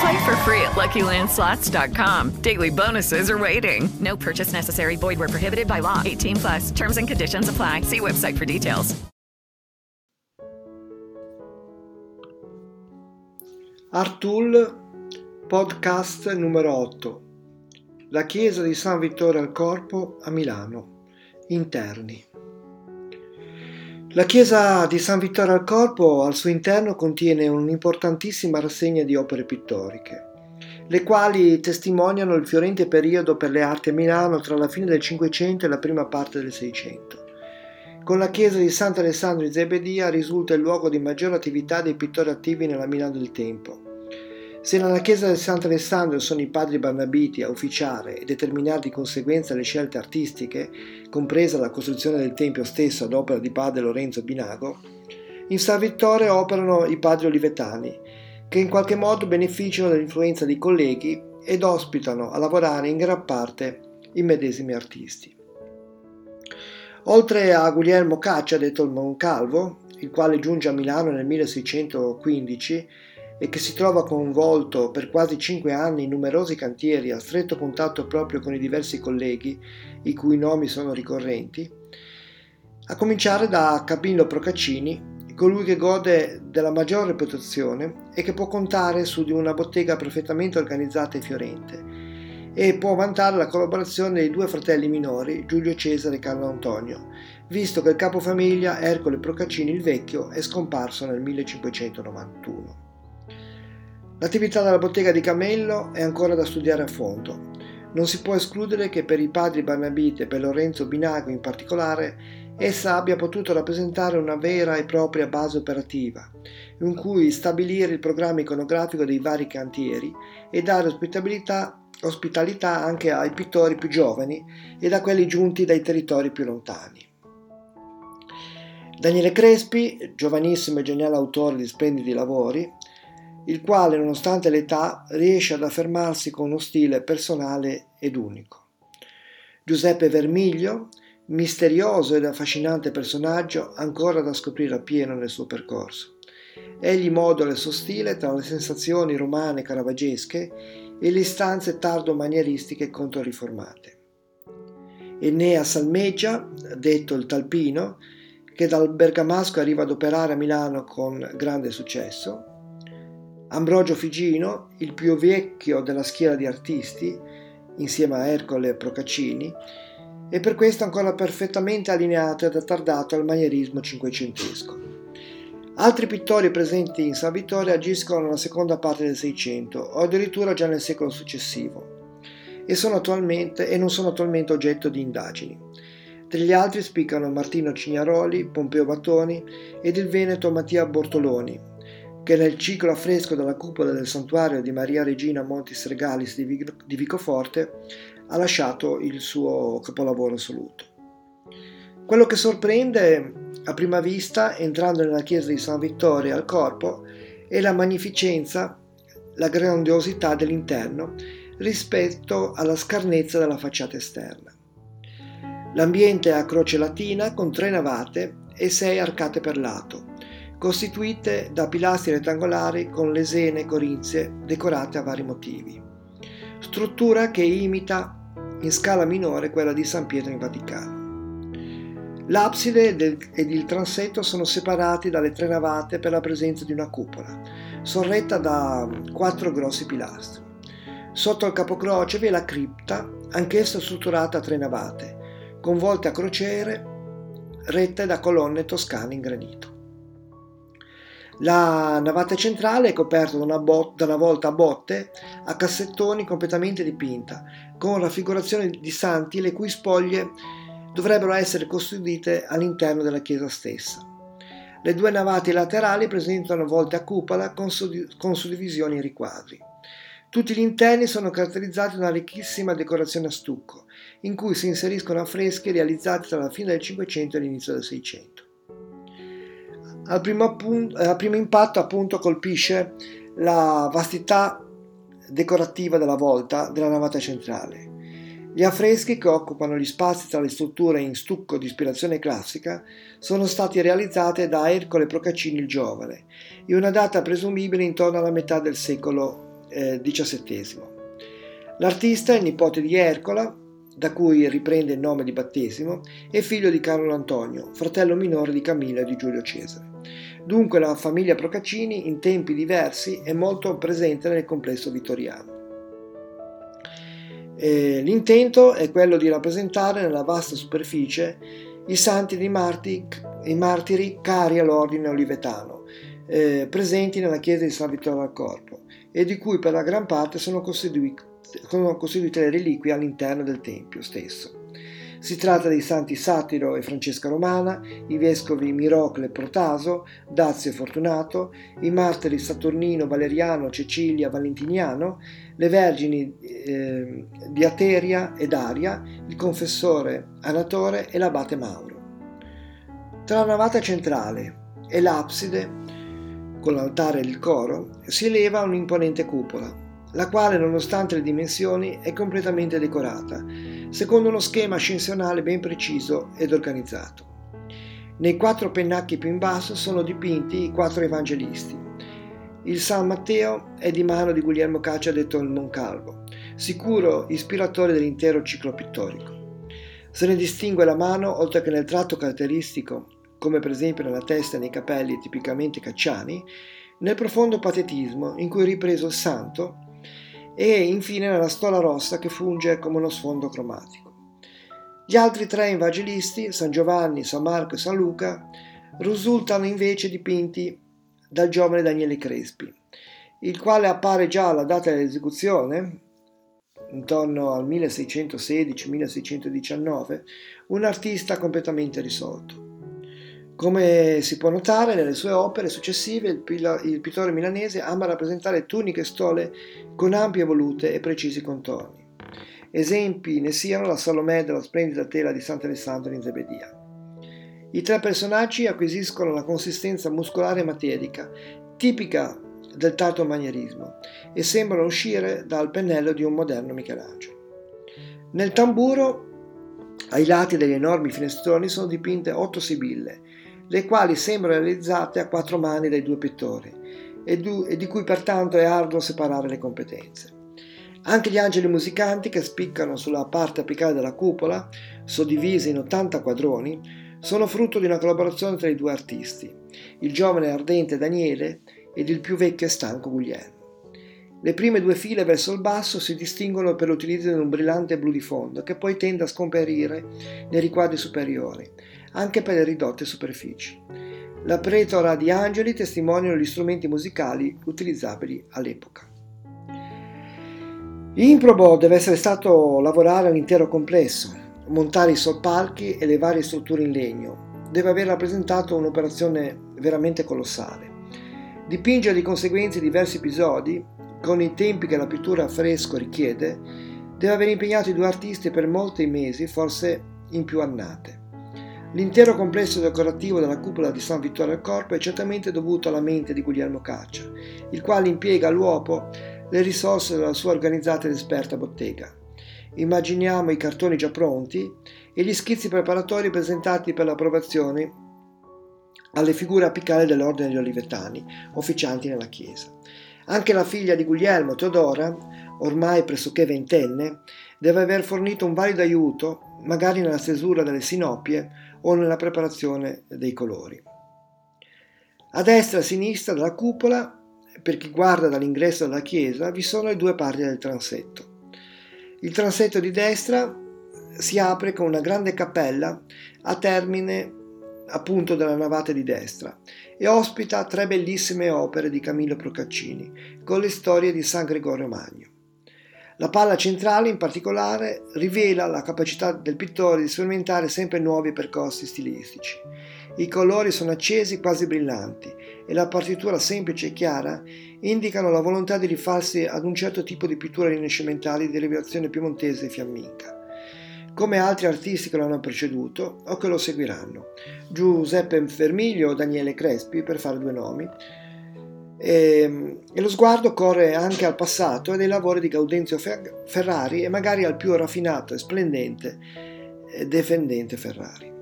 Play for free at LuckyLandSlots.com. Daily bonuses are waiting. No purchase necessary. Void where prohibited by law. 18 plus. Terms and conditions apply. See website for details. Artul, podcast numero 8. La chiesa di San Vittore al Corpo a Milano. Interni. La chiesa di San Vittore al Corpo al suo interno contiene un'importantissima rassegna di opere pittoriche, le quali testimoniano il fiorente periodo per le arti a Milano tra la fine del Cinquecento e la prima parte del Seicento. Con la chiesa di Sant'Alessandro di Zebedia risulta il luogo di maggiore attività dei pittori attivi nella Milano del tempo. Se nella chiesa di Sant'Alessandro sono i padri Barnabiti a ufficiare e determinare di conseguenza le scelte artistiche, compresa la costruzione del tempio stesso ad opera di padre Lorenzo Binago, in San Vittore operano i padri olivetani, che in qualche modo beneficiano dell'influenza dei colleghi ed ospitano a lavorare in gran parte i medesimi artisti. Oltre a Guglielmo Caccia, detto il Moncalvo, il quale giunge a Milano nel 1615 e che si trova coinvolto per quasi cinque anni in numerosi cantieri a stretto contatto proprio con i diversi colleghi, i cui nomi sono ricorrenti, a cominciare da Camillo Procaccini, colui che gode della maggior reputazione e che può contare su di una bottega perfettamente organizzata e fiorente, e può vantare la collaborazione dei due fratelli minori, Giulio Cesare e Carlo Antonio, visto che il capofamiglia Ercole Procaccini il Vecchio è scomparso nel 1591. L'attività della bottega di Camello è ancora da studiare a fondo. Non si può escludere che per i padri Barnabite e per Lorenzo Binago in particolare essa abbia potuto rappresentare una vera e propria base operativa, in cui stabilire il programma iconografico dei vari cantieri e dare ospitalità, ospitalità anche ai pittori più giovani e a quelli giunti dai territori più lontani. Daniele Crespi, giovanissimo e geniale autore di splendidi lavori, il quale, nonostante l'età, riesce ad affermarsi con uno stile personale ed unico. Giuseppe Vermiglio, misterioso ed affascinante personaggio ancora da scoprire appieno nel suo percorso. Egli modula il suo stile tra le sensazioni romane caravaggesche e le istanze tardo-manieristiche controriformate. Enea Salmeggia, detto il Talpino, che dal Bergamasco arriva ad operare a Milano con grande successo, Ambrogio Figino, il più vecchio della schiera di artisti, insieme a Ercole Procaccini, e per questo ancora perfettamente allineato ed attardato al manierismo cinquecentesco. Altri pittori presenti in San Vittorio agiscono nella seconda parte del Seicento o addirittura già nel secolo successivo e, e non sono attualmente oggetto di indagini. Tra gli altri spiccano Martino Cignaroli, Pompeo Battoni ed il veneto Mattia Bortoloni, che nel ciclo affresco della cupola del santuario di Maria Regina Montis Regalis di Vicoforte ha lasciato il suo capolavoro assoluto. Quello che sorprende a prima vista, entrando nella chiesa di San Vittorio al corpo, è la magnificenza, la grandiosità dell'interno rispetto alla scarnezza della facciata esterna. L'ambiente è a croce latina con tre navate e sei arcate per lato, costituite da pilastri rettangolari con lesene corinzie decorate a vari motivi. Struttura che imita in scala minore quella di San Pietro in Vaticano. L'abside ed il transetto sono separati dalle tre navate per la presenza di una cupola, sorretta da quattro grossi pilastri. Sotto il capocroce vi è la cripta, anch'essa strutturata a tre navate, con volte a crociere rette da colonne toscane in granito. La navata centrale è coperta da una, bot- da una volta a botte a cassettoni completamente dipinta, con raffigurazioni di santi le cui spoglie dovrebbero essere custodite all'interno della chiesa stessa. Le due navate laterali presentano volte a cupola con, sud- con suddivisioni e riquadri. Tutti gli interni sono caratterizzati da una ricchissima decorazione a stucco, in cui si inseriscono affreschi realizzati tra la fine del Cinquecento e l'inizio del Seicento. Al primo, appunto, al primo impatto appunto colpisce la vastità decorativa della volta della navata centrale. Gli affreschi che occupano gli spazi tra le strutture in stucco di ispirazione classica sono stati realizzati da Ercole Procaccini il Giovane, in una data presumibile intorno alla metà del secolo eh, XVII. L'artista il nipote di Ercola, da cui riprende il nome di battesimo, è figlio di Carlo Antonio, fratello minore di Camilla e di Giulio Cesare. Dunque la famiglia Procaccini in tempi diversi è molto presente nel complesso vittoriano. E l'intento è quello di rappresentare nella vasta superficie i santi di martiri, i martiri cari all'ordine olivetano, eh, presenti nella chiesa di San Vittorio al Corpo e di cui per la gran parte sono costituite, sono costituite le reliquie all'interno del Tempio stesso. Si tratta dei santi Satiro e Francesca Romana, i vescovi Mirocle e Protaso, Dazio e Fortunato, i martiri Saturnino, Valeriano, Cecilia, Valentiniano, le vergini eh, di Ateria ed Aria, il confessore Anatore e l'abate Mauro. Tra la navata centrale e l'abside, con l'altare e il coro, si eleva un'imponente cupola, la quale, nonostante le dimensioni, è completamente decorata, secondo uno schema ascensionale ben preciso ed organizzato. Nei quattro pennacchi più in basso sono dipinti i quattro evangelisti. Il San Matteo è di mano di Guglielmo Caccia detto il Moncalvo, sicuro ispiratore dell'intero ciclo pittorico. Se ne distingue la mano, oltre che nel tratto caratteristico, come per esempio nella testa e nei capelli tipicamente cacciani, nel profondo patetismo in cui è ripreso il santo e infine nella stola rossa che funge come uno sfondo cromatico. Gli altri tre evangelisti, San Giovanni, San Marco e San Luca, risultano invece dipinti dal giovane Daniele Crespi, il quale appare già alla data dell'esecuzione, intorno al 1616-1619, un artista completamente risolto. Come si può notare, nelle sue opere successive il, il pittore milanese ama rappresentare tuniche e stole con ampie volute e precisi contorni. Esempi ne siano la Salomè della splendida tela di Sant'Alessandro in Zebedia. I tre personaggi acquisiscono la consistenza muscolare e materica, tipica del tartomagnerismo, e sembrano uscire dal pennello di un moderno Michelangelo. Nel tamburo, ai lati degli enormi finestroni, sono dipinte otto sibille, le quali sembrano realizzate a quattro mani dai due pittori e, du- e di cui pertanto è arduo separare le competenze. Anche gli angeli musicanti che spiccano sulla parte apicale della cupola, suddivisi in 80 quadroni, sono frutto di una collaborazione tra i due artisti, il giovane e ardente Daniele ed il più vecchio e stanco Guglielmo. Le prime due file verso il basso si distinguono per l'utilizzo di un brillante blu di fondo che poi tende a scomparire nei riquadri superiori, anche per le ridotte superfici. La pretora di angeli testimoniano gli strumenti musicali utilizzabili all'epoca. Improbo deve essere stato lavorare all'intero complesso, montare i soppalchi e le varie strutture in legno. Deve aver rappresentato un'operazione veramente colossale. Dipingere di conseguenza diversi episodi, con i tempi che la pittura a fresco richiede, deve aver impegnato i due artisti per molti mesi, forse in più annate. L'intero complesso decorativo della cupola di San Vittorio al Corpo è certamente dovuto alla mente di Guglielmo Caccia, il quale impiega all'uopo le risorse della sua organizzata ed esperta bottega. Immaginiamo i cartoni già pronti e gli schizzi preparatori presentati per l'approvazione alle figure apicali dell'Ordine degli Olivetani, officianti nella chiesa. Anche la figlia di Guglielmo, Teodora, ormai pressoché ventenne, deve aver fornito un valido aiuto, magari nella stesura delle sinopie o nella preparazione dei colori. A destra e a sinistra della cupola, per chi guarda dall'ingresso della chiesa, vi sono le due parti del transetto. Il transetto di destra si apre con una grande cappella a termine appunto della navata di destra e ospita tre bellissime opere di Camillo Procaccini con le storie di San Gregorio Magno. La palla centrale in particolare rivela la capacità del pittore di sperimentare sempre nuovi percorsi stilistici. I colori sono accesi quasi brillanti e la partitura semplice e chiara indicano la volontà di rifarsi ad un certo tipo di pittura rinascimentale di derivazione piemontese e fiamminga come altri artisti che lo hanno preceduto o che lo seguiranno, Giuseppe Vermiglio o Daniele Crespi, per fare due nomi, e, e, lo sguardo corre anche al passato e dei lavori di Gaudenzio Ferrari e magari al più raffinato e splendente e defendente Ferrari.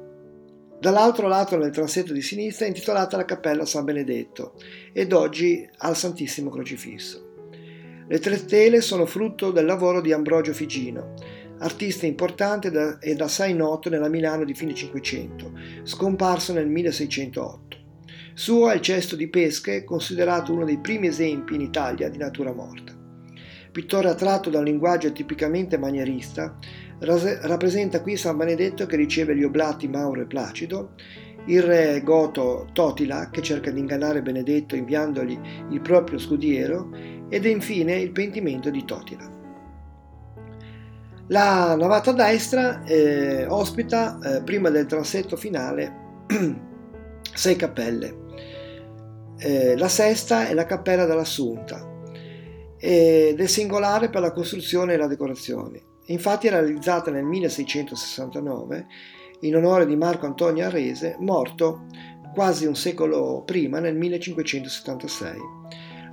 Dall'altro lato nel transetto di sinistra è intitolata la Cappella San Benedetto ed oggi al Santissimo Crocifisso. Le tre tele sono frutto del lavoro di Ambrogio Figino, artista importante ed assai noto nella Milano di fine Cinquecento, scomparso nel 1608. Suo è il cesto di pesche, considerato uno dei primi esempi in Italia di natura morta. Pittore attratto da un linguaggio tipicamente manierista, rappresenta qui San Benedetto che riceve gli oblati Mauro e Placido, il re goto Totila che cerca di ingannare Benedetto inviandogli il proprio scudiero ed infine il pentimento di Totila. La navata destra eh, ospita, eh, prima del transetto finale, sei cappelle. Eh, la sesta è la cappella dell'Assunta ed è singolare per la costruzione e la decorazione. Infatti è realizzata nel 1669 in onore di Marco Antonio Arrese, morto quasi un secolo prima, nel 1576.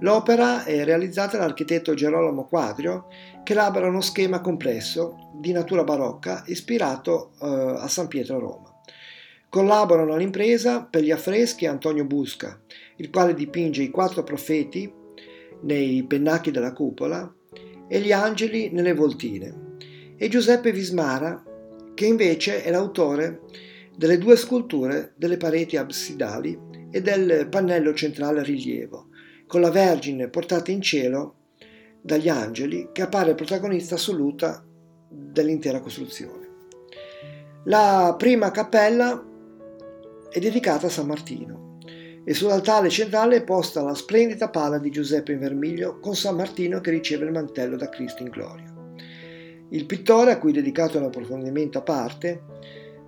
L'opera è realizzata dall'architetto Gerolamo Quadrio che elabora uno schema complesso di natura barocca ispirato eh, a San Pietro a Roma. Collaborano all'impresa per gli affreschi Antonio Busca, il quale dipinge i quattro profeti nei pennacchi della cupola e gli angeli nelle voltine, e Giuseppe Vismara, che invece è l'autore delle due sculture delle pareti absidali e del pannello centrale a rilievo, con la Vergine portata in cielo dagli angeli che appare protagonista assoluta dell'intera costruzione. La prima cappella è dedicata a San Martino e sull'altare centrale è posta la splendida pala di Giuseppe in vermiglio con San Martino che riceve il mantello da Cristo in gloria. Il pittore, a cui è dedicato un approfondimento a parte,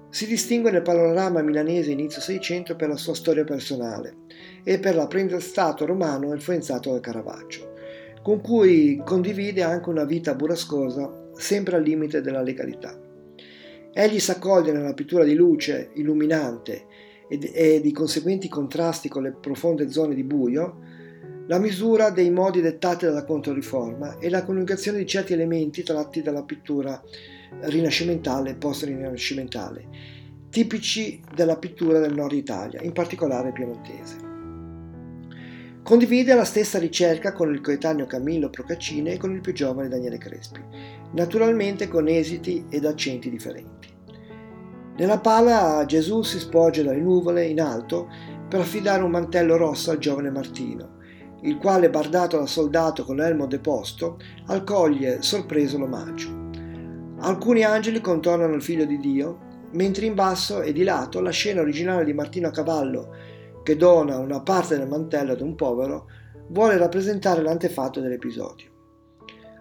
si distingue nel panorama milanese inizio Seicento per la sua storia personale e per l'apprendistato romano influenzato da Caravaggio, con cui condivide anche una vita burrascosa sempre al limite della legalità. Egli s'accoglie nella pittura di luce illuminante e di conseguenti contrasti con le profonde zone di buio, la misura dei modi dettati dalla Controriforma e la coniugazione di certi elementi tratti dalla pittura rinascimentale e post-rinascimentale, tipici della pittura del nord Italia, in particolare piemontese. Condivide la stessa ricerca con il coetaneo Camillo Procaccini e con il più giovane Daniele Crespi, naturalmente con esiti ed accenti differenti. Nella pala Gesù si sporge dalle nuvole in alto per affidare un mantello rosso al giovane Martino, il quale, bardato da soldato con l'elmo deposto, accoglie sorpreso l'omaggio. Alcuni angeli contornano il figlio di Dio, mentre in basso e di lato la scena originale di Martino a cavallo, che dona una parte del mantello ad un povero, vuole rappresentare l'antefatto dell'episodio.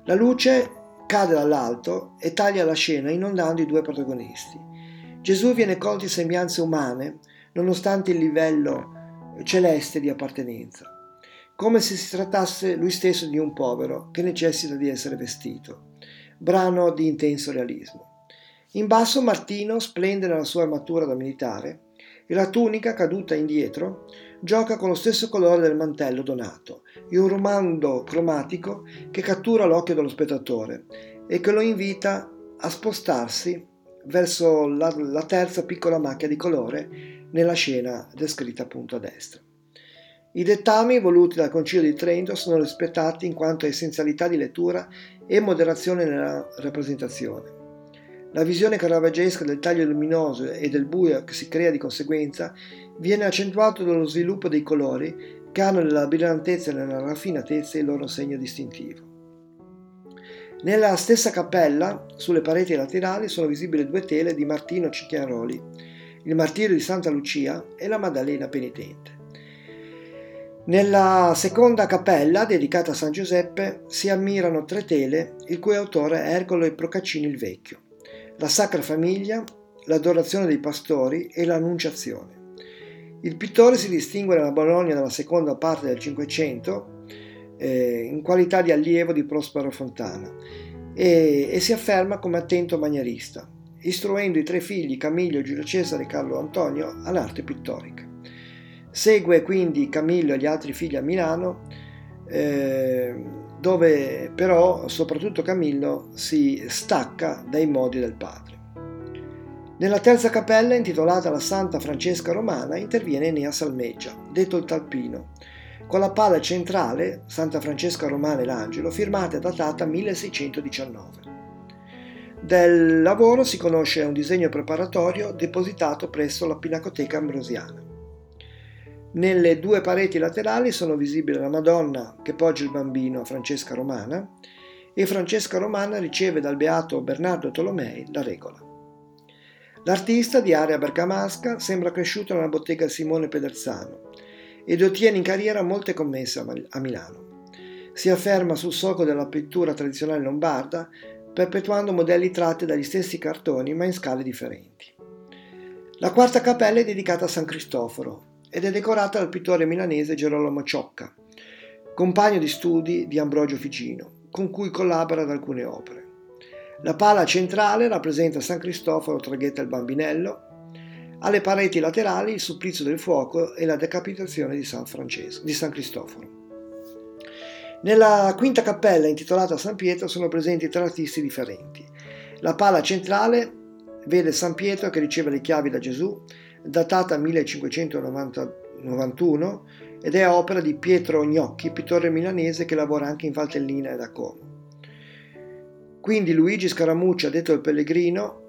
La luce cade dall'alto e taglia la scena inondando i due protagonisti. Gesù viene colto in sembianze umane, nonostante il livello celeste di appartenenza, come se si trattasse lui stesso di un povero che necessita di essere vestito brano di intenso realismo. In basso Martino splende nella sua armatura da militare e la tunica caduta indietro gioca con lo stesso colore del mantello donato, in un rumando cromatico che cattura l'occhio dello spettatore e che lo invita a spostarsi verso la, la terza piccola macchia di colore nella scena descritta appunto a destra. I dettami voluti dal Concilio di Trento sono rispettati in quanto a essenzialità di lettura e moderazione nella rappresentazione. La visione caravaggesca del taglio luminoso e del buio che si crea di conseguenza viene accentuato dallo sviluppo dei colori che hanno nella brillantezza e nella raffinatezza il loro segno distintivo. Nella stessa cappella, sulle pareti laterali, sono visibili due tele di Martino Cicchiaroli il martirio di Santa Lucia e la Maddalena penitente. Nella seconda cappella, dedicata a San Giuseppe, si ammirano tre tele, il cui autore è Ercolo e Procaccini il Vecchio, la Sacra Famiglia, l'adorazione dei pastori e l'Annunciazione. Il pittore si distingue nella Bologna della seconda parte del Cinquecento eh, in qualità di allievo di Prospero Fontana e, e si afferma come attento manierista, istruendo i tre figli Camillo, Giulio Cesare e Carlo Antonio all'arte pittorica. Segue quindi Camillo e gli altri figli a Milano, eh, dove però soprattutto Camillo si stacca dai modi del padre. Nella terza cappella, intitolata la Santa Francesca Romana, interviene Enea Salmeggia, detto il Talpino, con la pala centrale, Santa Francesca Romana e l'Angelo, firmata e datata 1619. Del lavoro si conosce un disegno preparatorio depositato presso la Pinacoteca Ambrosiana. Nelle due pareti laterali sono visibili la Madonna che poggia il bambino Francesca Romana e Francesca Romana riceve dal beato Bernardo Tolomei la regola. L'artista di area bergamasca sembra cresciuto nella bottega Simone Pedersano ed ottiene in carriera molte commesse a Milano. Si afferma sul solco della pittura tradizionale lombarda, perpetuando modelli tratti dagli stessi cartoni ma in scale differenti. La quarta cappella è dedicata a San Cristoforo ed è decorata dal pittore milanese Gerolamo Ciocca, compagno di studi di Ambrogio Ficino, con cui collabora ad alcune opere. La pala centrale rappresenta San Cristoforo traghetta il bambinello, alle pareti laterali il supplizio del fuoco e la decapitazione di San, Francesco, di San Cristoforo. Nella quinta cappella intitolata San Pietro sono presenti tre artisti differenti. La pala centrale vede San Pietro che riceve le chiavi da Gesù, datata 1591 ed è opera di Pietro Gnocchi, pittore milanese che lavora anche in Valtellina ed a Como. Quindi Luigi Scaramuccia, detto il Pellegrino,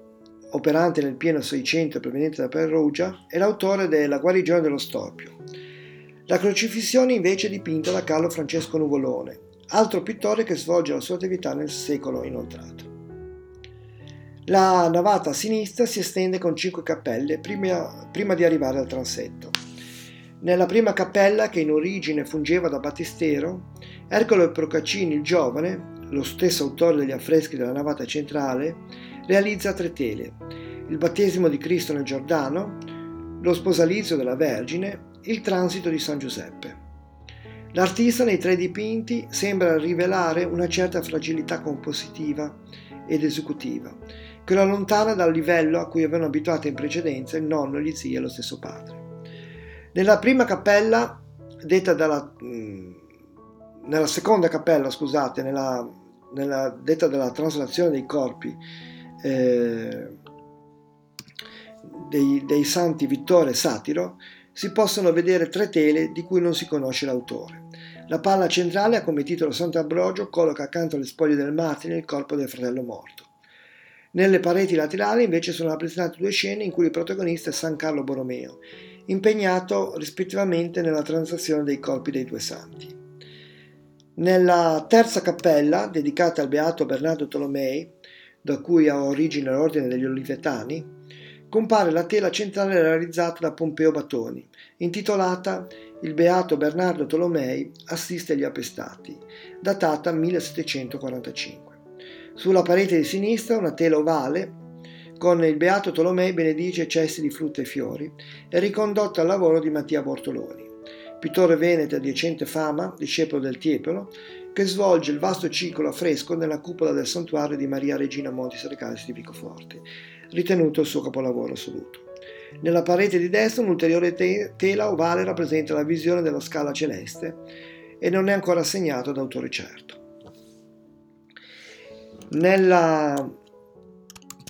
operante nel pieno Seicento proveniente da Perugia, è l'autore della guarigione dello storpio. La crocifissione invece è dipinta da Carlo Francesco Nuvolone, altro pittore che svolge la sua attività nel secolo inoltrato. La navata a sinistra si estende con cinque cappelle prima, prima di arrivare al transetto. Nella prima cappella, che in origine fungeva da battistero, Ercolo Procaccini il giovane, lo stesso autore degli affreschi della navata centrale, realizza tre tele, il battesimo di Cristo nel Giordano, lo sposalizio della Vergine, il transito di San Giuseppe. L'artista nei tre dipinti sembra rivelare una certa fragilità compositiva ed esecutiva, che lo allontana dal livello a cui avevano abituato in precedenza il nonno, gli zii e lo stesso padre. Nella prima cappella, detta dalla mm, nella seconda cappella, scusate, nella, nella detta della traslazione dei corpi eh, dei, dei santi Vittore e Satiro, si possono vedere tre tele di cui non si conosce l'autore. La palla centrale ha come titolo Sant'Ambrogio colloca accanto alle spoglie del martire il corpo del fratello morto. Nelle pareti laterali invece sono rappresentate due scene in cui il protagonista è San Carlo Borromeo, impegnato rispettivamente nella transazione dei corpi dei due santi. Nella terza cappella, dedicata al beato Bernardo Tolomei, da cui ha origine l'ordine degli Olivetani, compare la tela centrale realizzata da Pompeo Batoni, intitolata Il beato Bernardo Tolomei assiste gli appestati, datata 1745. Sulla parete di sinistra una tela ovale con il beato Tolomei benedice cesti di frutta e fiori è ricondotta al lavoro di Mattia Bortoloni pittore veneto di recente fama, discepolo del Tiepolo, che svolge il vasto ciclo a fresco nella cupola del santuario di Maria Regina Montis Recalis di Vicoforte, ritenuto il suo capolavoro assoluto. Nella parete di destra un'ulteriore te- tela ovale rappresenta la visione della scala celeste e non è ancora assegnato ad autore certo. Nella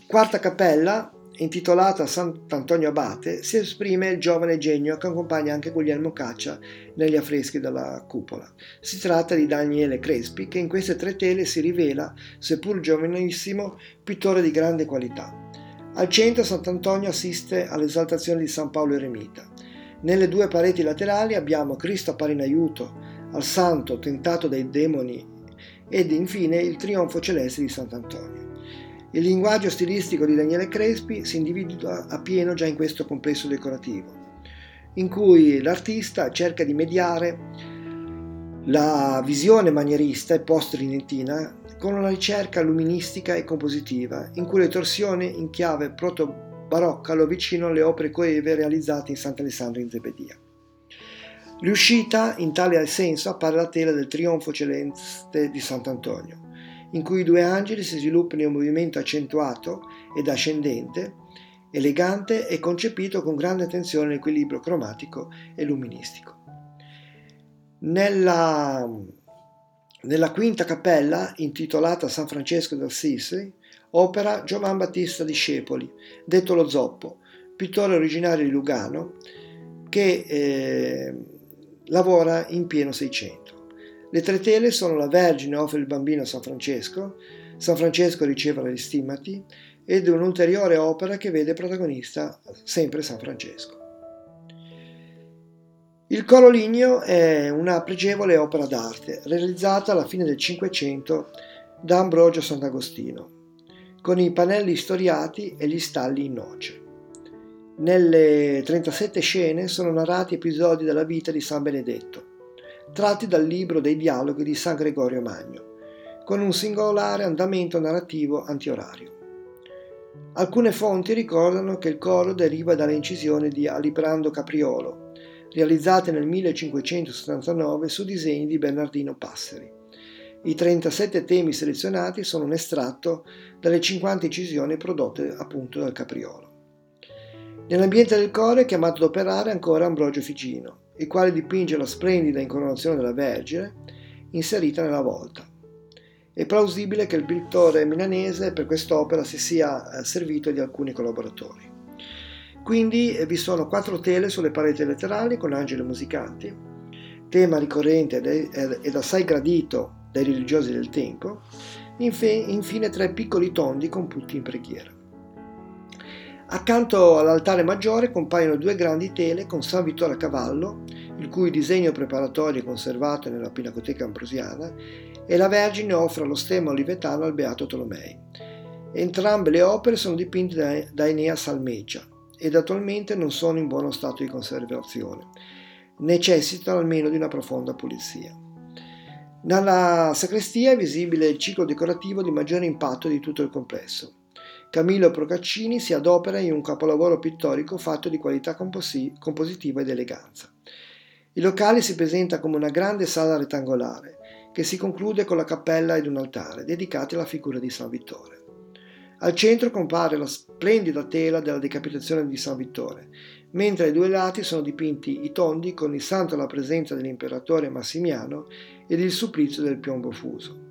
quarta cappella intitolata Sant'Antonio Abate, si esprime il giovane genio che accompagna anche Guglielmo Caccia negli affreschi della cupola. Si tratta di Daniele Crespi, che in queste tre tele si rivela, seppur giovanissimo, pittore di grande qualità. Al centro Sant'Antonio assiste all'esaltazione di San Paolo Eremita. Nelle due pareti laterali abbiamo Cristo appare in aiuto al santo tentato dai demoni ed infine il trionfo celeste di Sant'Antonio. Il linguaggio stilistico di Daniele Crespi si individua appieno già in questo complesso decorativo, in cui l'artista cerca di mediare la visione manierista e post-tridentina con una ricerca luministica e compositiva, in cui le torsioni in chiave proto-barocca lo avvicinano alle opere coeve realizzate in Sant'Alessandro in Zebedia. Riuscita in tale senso appare la tela del Trionfo Celeste di Sant'Antonio, in cui i due angeli si sviluppano in un movimento accentuato ed ascendente, elegante e concepito con grande attenzione all'equilibrio cromatico e luministico. Nella, nella quinta cappella, intitolata San Francesco d'Assisi, opera Giovan Battista Discepoli, detto lo Zoppo, pittore originario di Lugano, che eh, lavora in pieno Seicento. Le tre tele sono la Vergine offre il bambino a San Francesco, San Francesco riceve gli stimati ed un'ulteriore opera che vede protagonista sempre San Francesco. Il coro ligneo è una pregevole opera d'arte realizzata alla fine del Cinquecento da Ambrogio Sant'Agostino, con i pannelli storiati e gli stalli in noce. Nelle 37 scene sono narrati episodi della vita di San Benedetto, tratti dal libro dei dialoghi di San Gregorio Magno, con un singolare andamento narrativo antiorario. Alcune fonti ricordano che il coro deriva dalle incisioni di Alibrando Capriolo, realizzate nel 1579 su disegni di Bernardino Passeri. I 37 temi selezionati sono un estratto dalle 50 incisioni prodotte appunto dal Capriolo. Nell'ambiente del coro è chiamato ad operare ancora Ambrogio Figino, il quale dipinge la splendida incoronazione della Vergine inserita nella volta. È plausibile che il pittore milanese per quest'opera si sia eh, servito di alcuni collaboratori. Quindi eh, vi sono quattro tele sulle pareti laterali con angeli musicanti, tema ricorrente ed assai gradito dai religiosi del tempo, infine tre piccoli tondi con putti in preghiera. Accanto all'altare maggiore compaiono due grandi tele con San Vittore a cavallo, il cui disegno preparatorio è conservato nella Pinacoteca Ambrosiana, e la Vergine offre lo stemma olivetano al Beato Tolomei. Entrambe le opere sono dipinte da Enea Salmeggia ed attualmente non sono in buono stato di conservazione. Necessitano almeno di una profonda pulizia. Nella sacrestia è visibile il ciclo decorativo di maggiore impatto di tutto il complesso. Camillo Procaccini si adopera in un capolavoro pittorico fatto di qualità compositiva ed eleganza. Il locale si presenta come una grande sala rettangolare che si conclude con la cappella ed un altare dedicati alla figura di San Vittore. Al centro compare la splendida tela della decapitazione di San Vittore, mentre ai due lati sono dipinti i tondi con il santo alla presenza dell'imperatore Massimiano ed il supplizio del piombo fuso.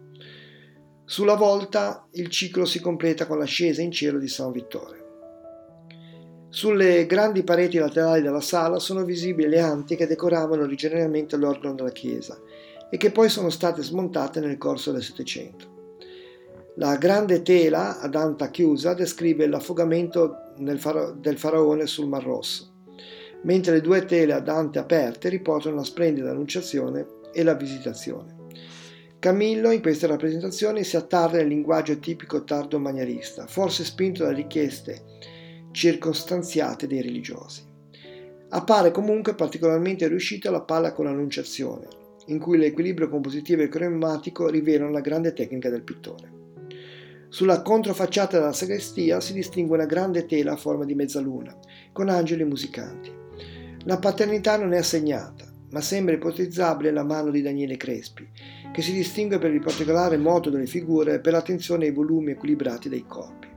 Sulla volta il ciclo si completa con l'ascesa in cielo di San Vittore. Sulle grandi pareti laterali della sala sono visibili le anti che decoravano originariamente l'organo della chiesa e che poi sono state smontate nel corso del Settecento. La grande tela ad anta chiusa descrive l'affogamento del faraone sul Mar Rosso, mentre le due tele ad ante aperte riportano la splendida annunciazione e la visitazione. Camillo in queste rappresentazioni si attarda nel linguaggio tipico tardo-manierista, forse spinto dalle richieste circostanziate dei religiosi. Appare comunque particolarmente riuscita la palla con l'Annunciazione, in cui l'equilibrio compositivo e cromatico rivelano la grande tecnica del pittore. Sulla controfacciata della sagrestia si distingue una grande tela a forma di mezzaluna, con angeli musicanti. La paternità non è assegnata, ma sembra ipotizzabile la mano di Daniele Crespi, che si distingue per il particolare moto delle figure e per l'attenzione ai volumi equilibrati dei corpi.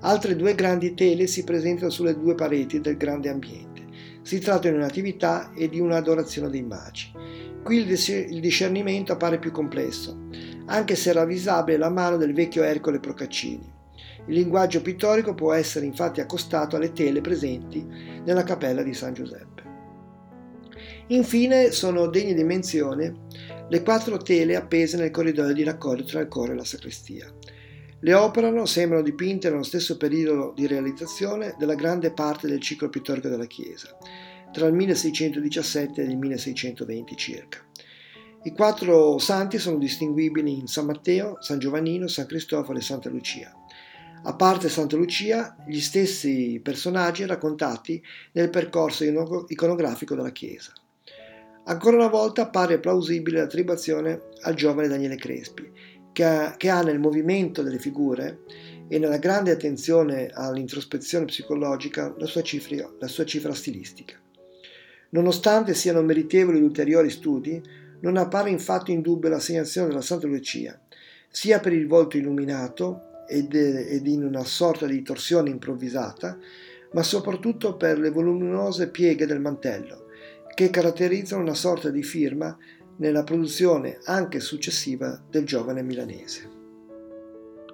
Altre due grandi tele si presentano sulle due pareti del grande ambiente. Si tratta di un'attività e di un'adorazione dei magi. Qui il discernimento appare più complesso, anche se ravvisabile la mano del vecchio Ercole Procaccini. Il linguaggio pittorico può essere infatti accostato alle tele presenti nella cappella di San Giuseppe. Infine sono degne di menzione le quattro tele appese nel corridoio di raccordo tra il coro e la sacrestia. Le operano sembrano dipinte nello stesso periodo di realizzazione della grande parte del ciclo pittorico della chiesa, tra il 1617 e il 1620 circa. I quattro santi sono distinguibili in San Matteo, San Giovannino, San Cristoforo e Santa Lucia. A parte Santa Lucia, gli stessi personaggi raccontati nel percorso iconografico della Chiesa. Ancora una volta appare plausibile l'attribuzione al giovane Daniele Crespi, che ha, che ha nel movimento delle figure e nella grande attenzione all'introspezione psicologica la sua cifra, la sua cifra stilistica. Nonostante siano meritevoli di ulteriori studi, non appare infatti in dubbio l'assegnazione della Santa Lucia, sia per il volto illuminato ed, ed in una sorta di torsione improvvisata, ma soprattutto per le voluminose pieghe del mantello, che caratterizzano una sorta di firma nella produzione anche successiva del giovane milanese.